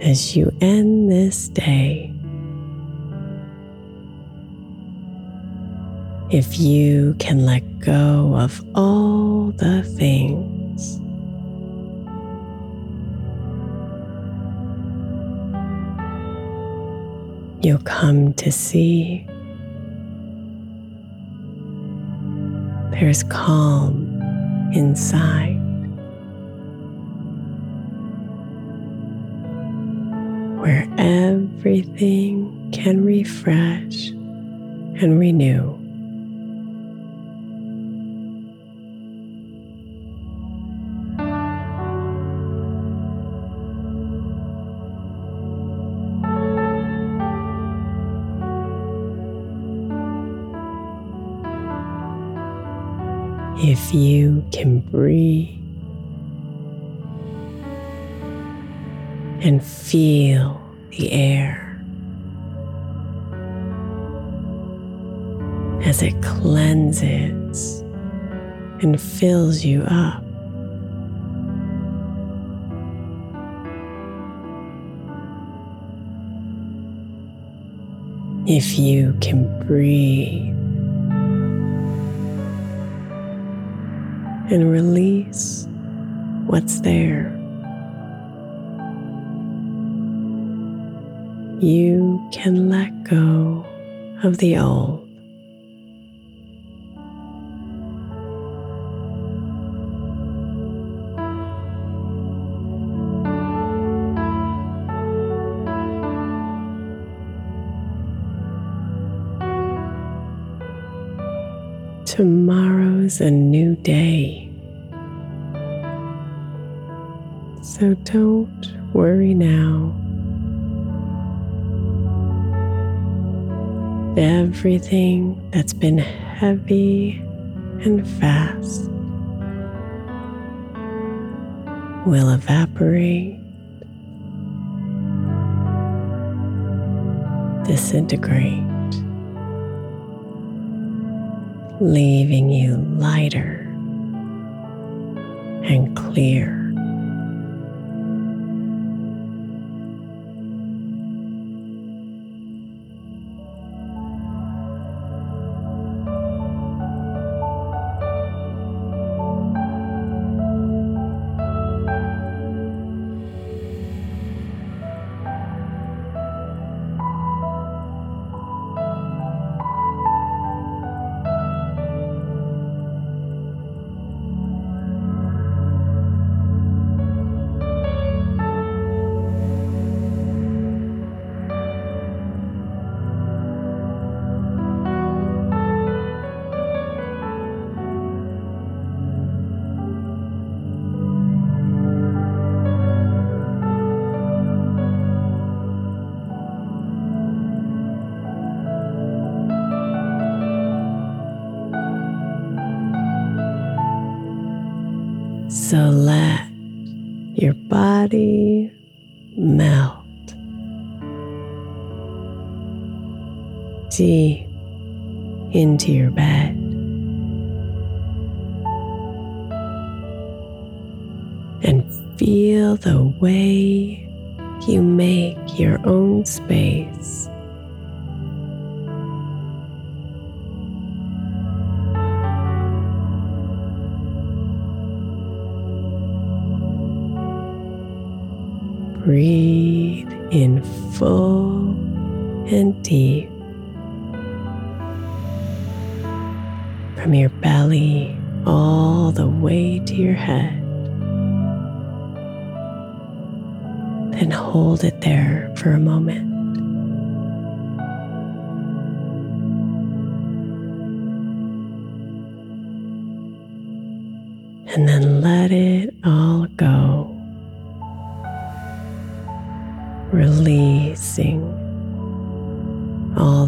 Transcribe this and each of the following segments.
as you end this day, if you can let go of all the things you'll come to see there's calm inside. Where everything can refresh and renew. If you can breathe and feel the air as it cleanses and fills you up. If you can breathe and release what's there. You can let go of the old. Tomorrow's a new day. So don't worry now. Everything that's been heavy and fast will evaporate, disintegrate, leaving you lighter and clear. So let your body melt deep into your bed. And feel the way you make your own space. Breathe in full and deep from your belly all the way to your head. Then hold it there for a moment. And then let it all go.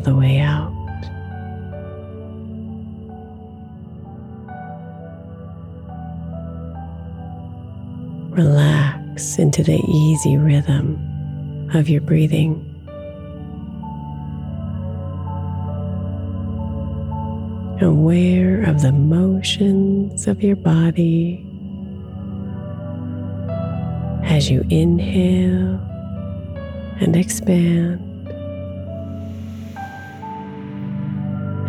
The way out. Relax into the easy rhythm of your breathing. Aware of the motions of your body as you inhale and expand,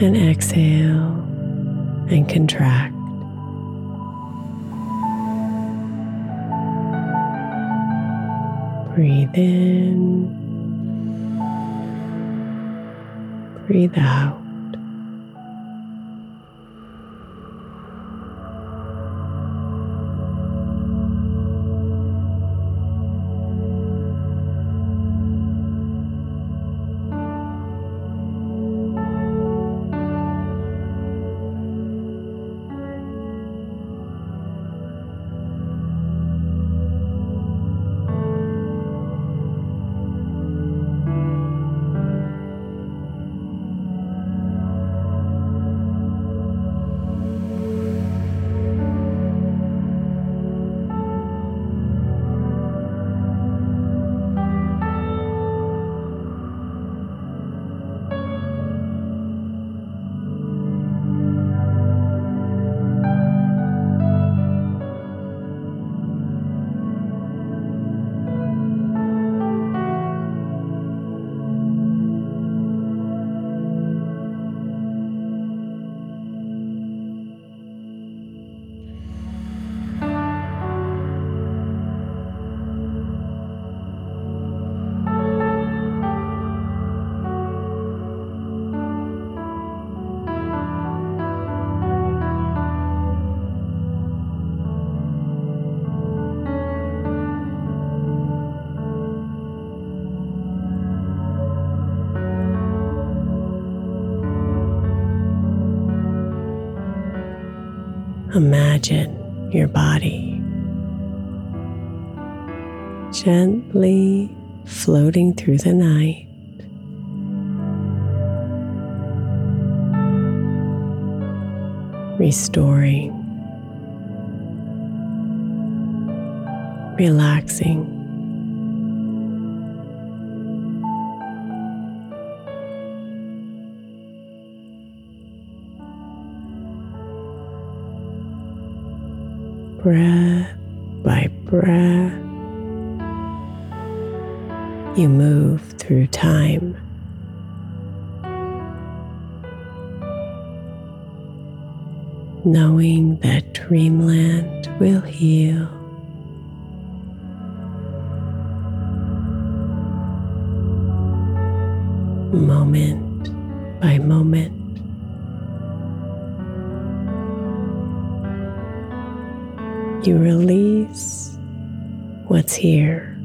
and exhale and contract. Breathe in, breathe out. Imagine your body gently floating through the night. Restoring relaxing. Breath by breath, you move through time. knowing that dreamland will heal. Moment by moment. You release what's here.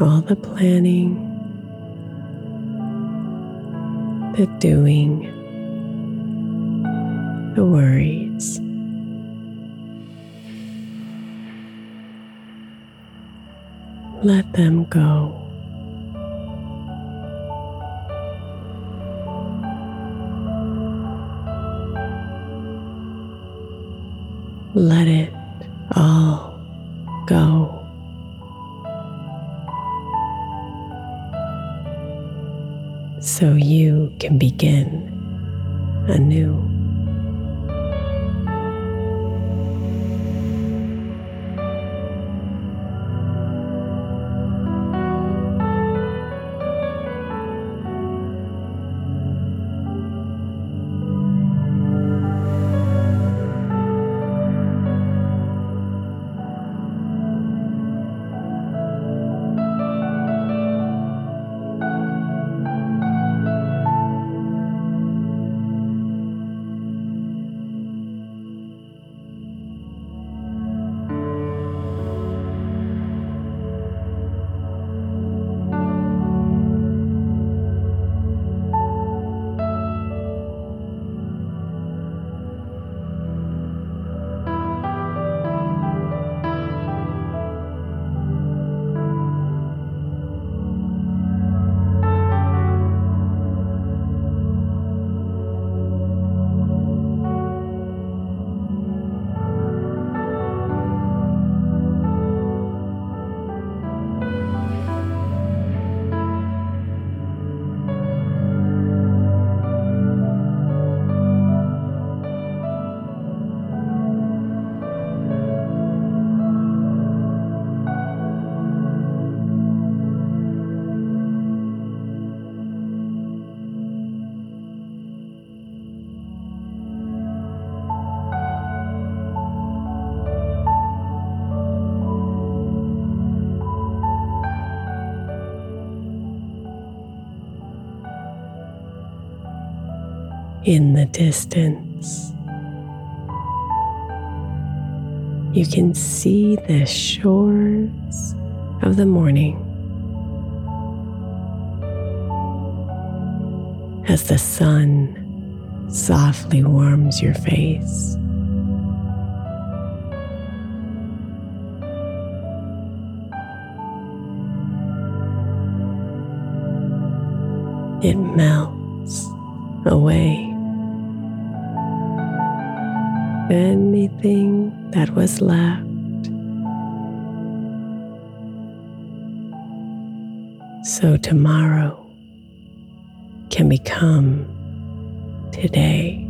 All the planning the doing, the worries. Let them go. Let it all go. so you can begin anew. In the distance. You can see the shores of the morning as the sun softly warms your face. It melts away anything that was left. So tomorrow can become today.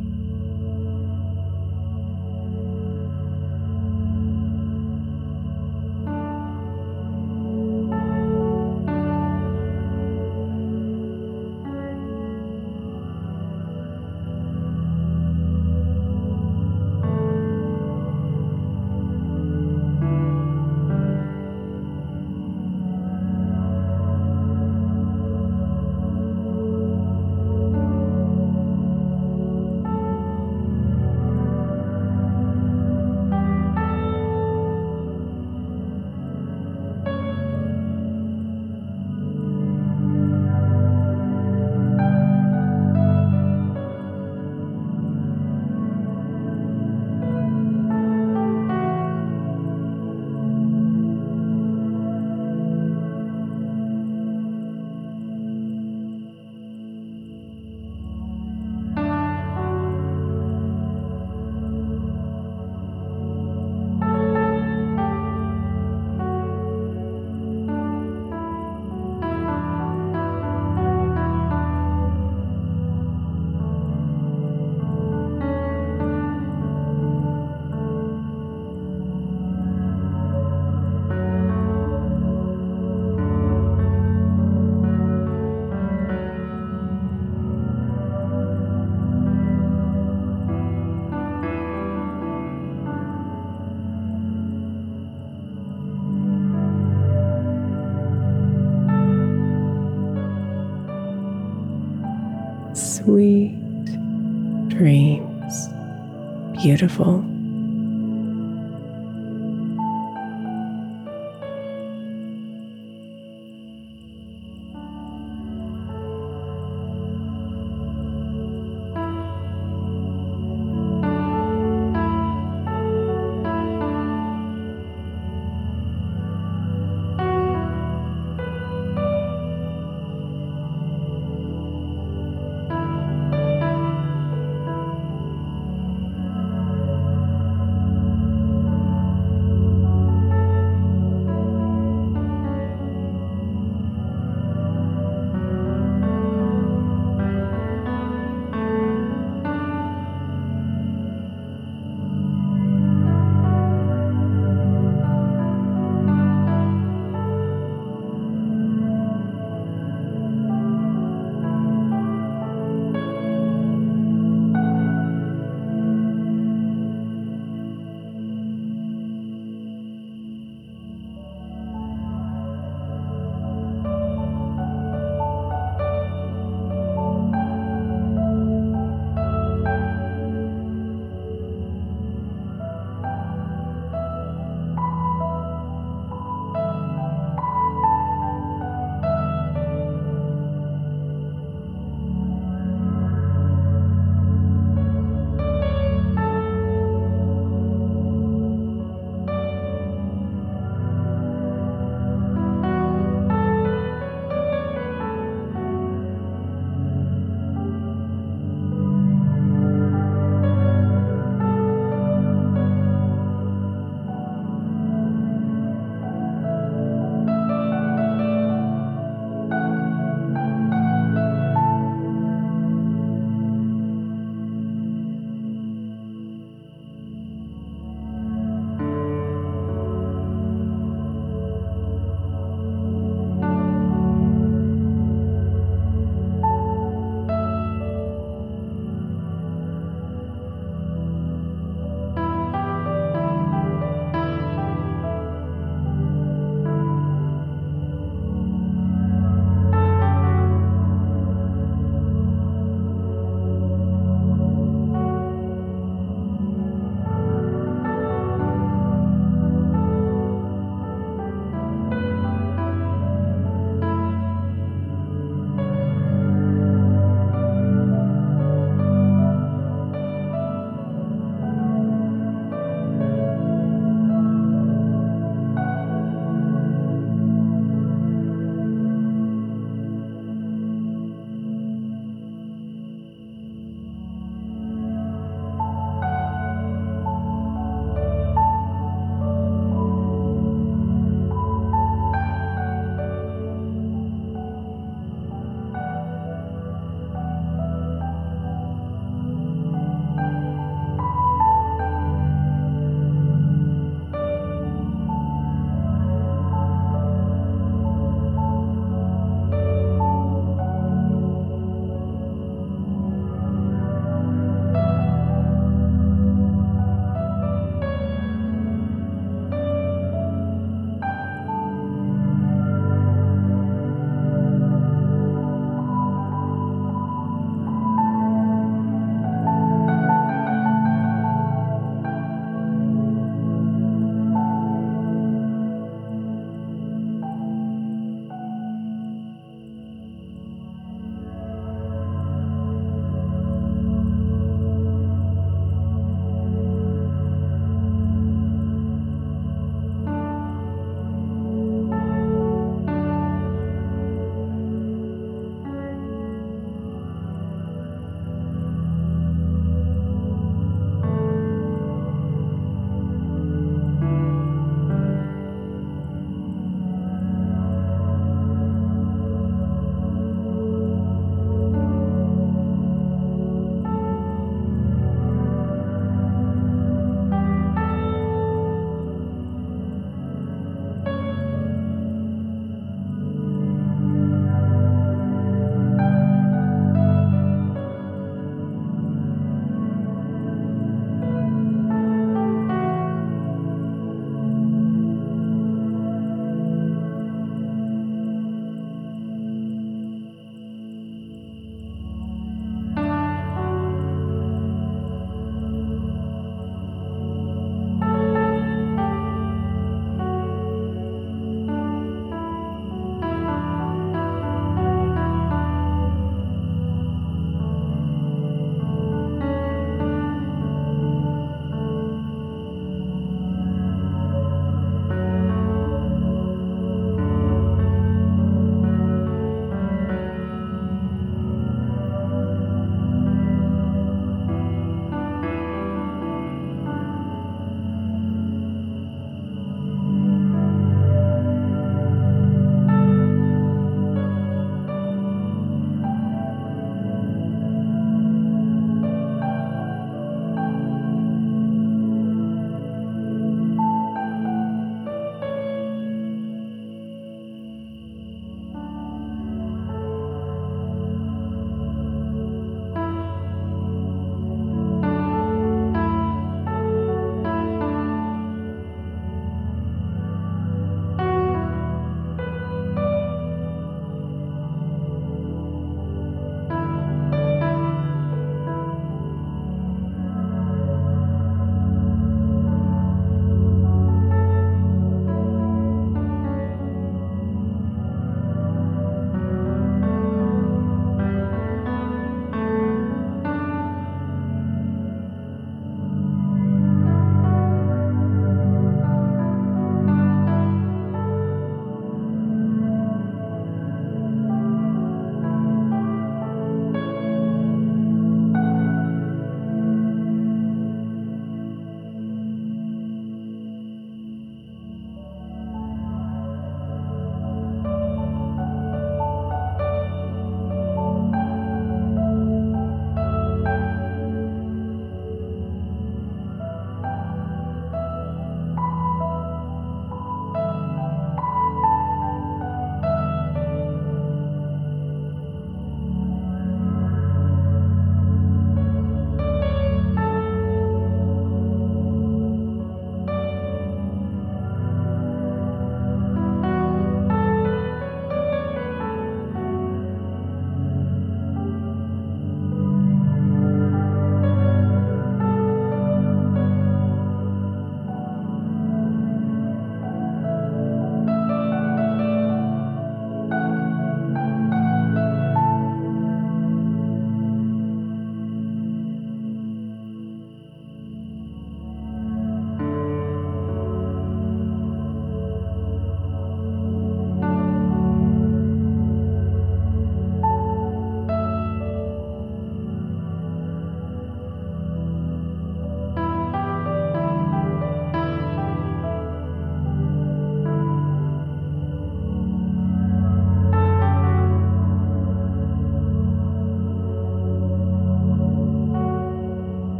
Beautiful